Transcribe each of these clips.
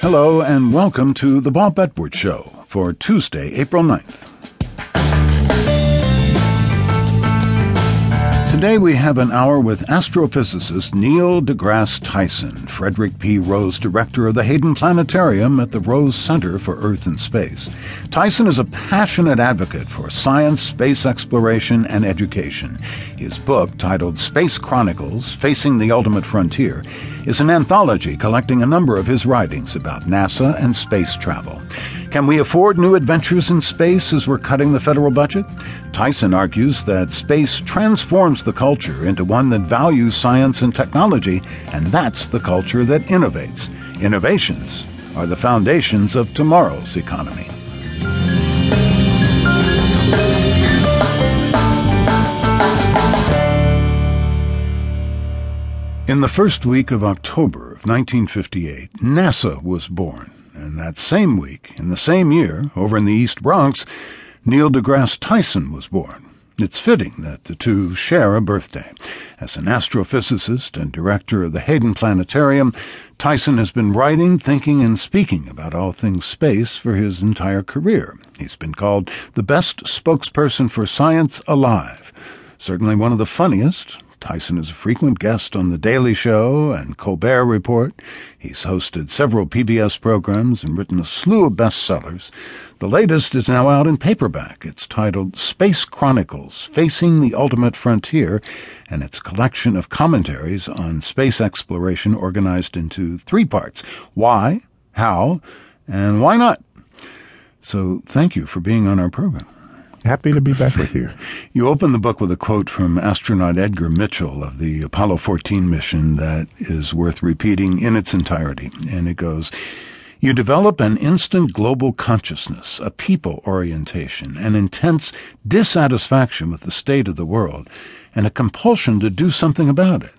Hello and welcome to the Bob Edwards Show for Tuesday, April 9th. Today we have an hour with astrophysicist Neil deGrasse Tyson, Frederick P. Rose Director of the Hayden Planetarium at the Rose Center for Earth and Space. Tyson is a passionate advocate for science, space exploration, and education. His book, titled Space Chronicles Facing the Ultimate Frontier, is an anthology collecting a number of his writings about NASA and space travel. Can we afford new adventures in space as we're cutting the federal budget? Tyson argues that space transforms the culture into one that values science and technology, and that's the culture that innovates. Innovations are the foundations of tomorrow's economy. In the first week of October of 1958, NASA was born. And that same week, in the same year, over in the East Bronx, Neil deGrasse Tyson was born. It's fitting that the two share a birthday. As an astrophysicist and director of the Hayden Planetarium, Tyson has been writing, thinking, and speaking about all things space for his entire career. He's been called the best spokesperson for science alive. Certainly one of the funniest, Tyson is a frequent guest on The Daily Show and Colbert Report. He's hosted several PBS programs and written a slew of bestsellers. The latest is now out in paperback. It's titled Space Chronicles Facing the Ultimate Frontier, and it's a collection of commentaries on space exploration organized into three parts why, how, and why not. So thank you for being on our program. Happy to be back with you. You open the book with a quote from astronaut Edgar Mitchell of the Apollo 14 mission that is worth repeating in its entirety. And it goes, you develop an instant global consciousness, a people orientation, an intense dissatisfaction with the state of the world, and a compulsion to do something about it.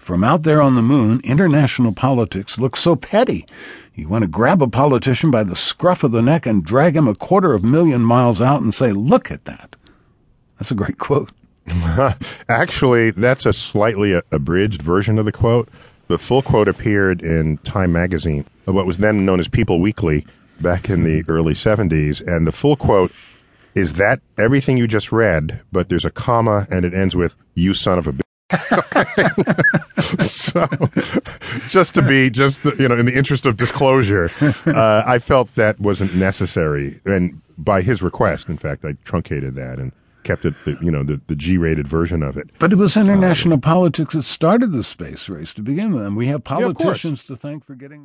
From out there on the moon, international politics looks so petty. You want to grab a politician by the scruff of the neck and drag him a quarter of a million miles out and say, Look at that. That's a great quote. Actually, that's a slightly abridged version of the quote. The full quote appeared in Time magazine, what was then known as People Weekly, back in the early 70s. And the full quote is that everything you just read, but there's a comma and it ends with, You son of a bitch. so, just to be, just you know, in the interest of disclosure, uh, I felt that wasn't necessary, and by his request, in fact, I truncated that and kept it, the, you know, the, the G-rated version of it. But it was international uh, politics that started the space race to begin with, and we have politicians yeah, to thank for getting.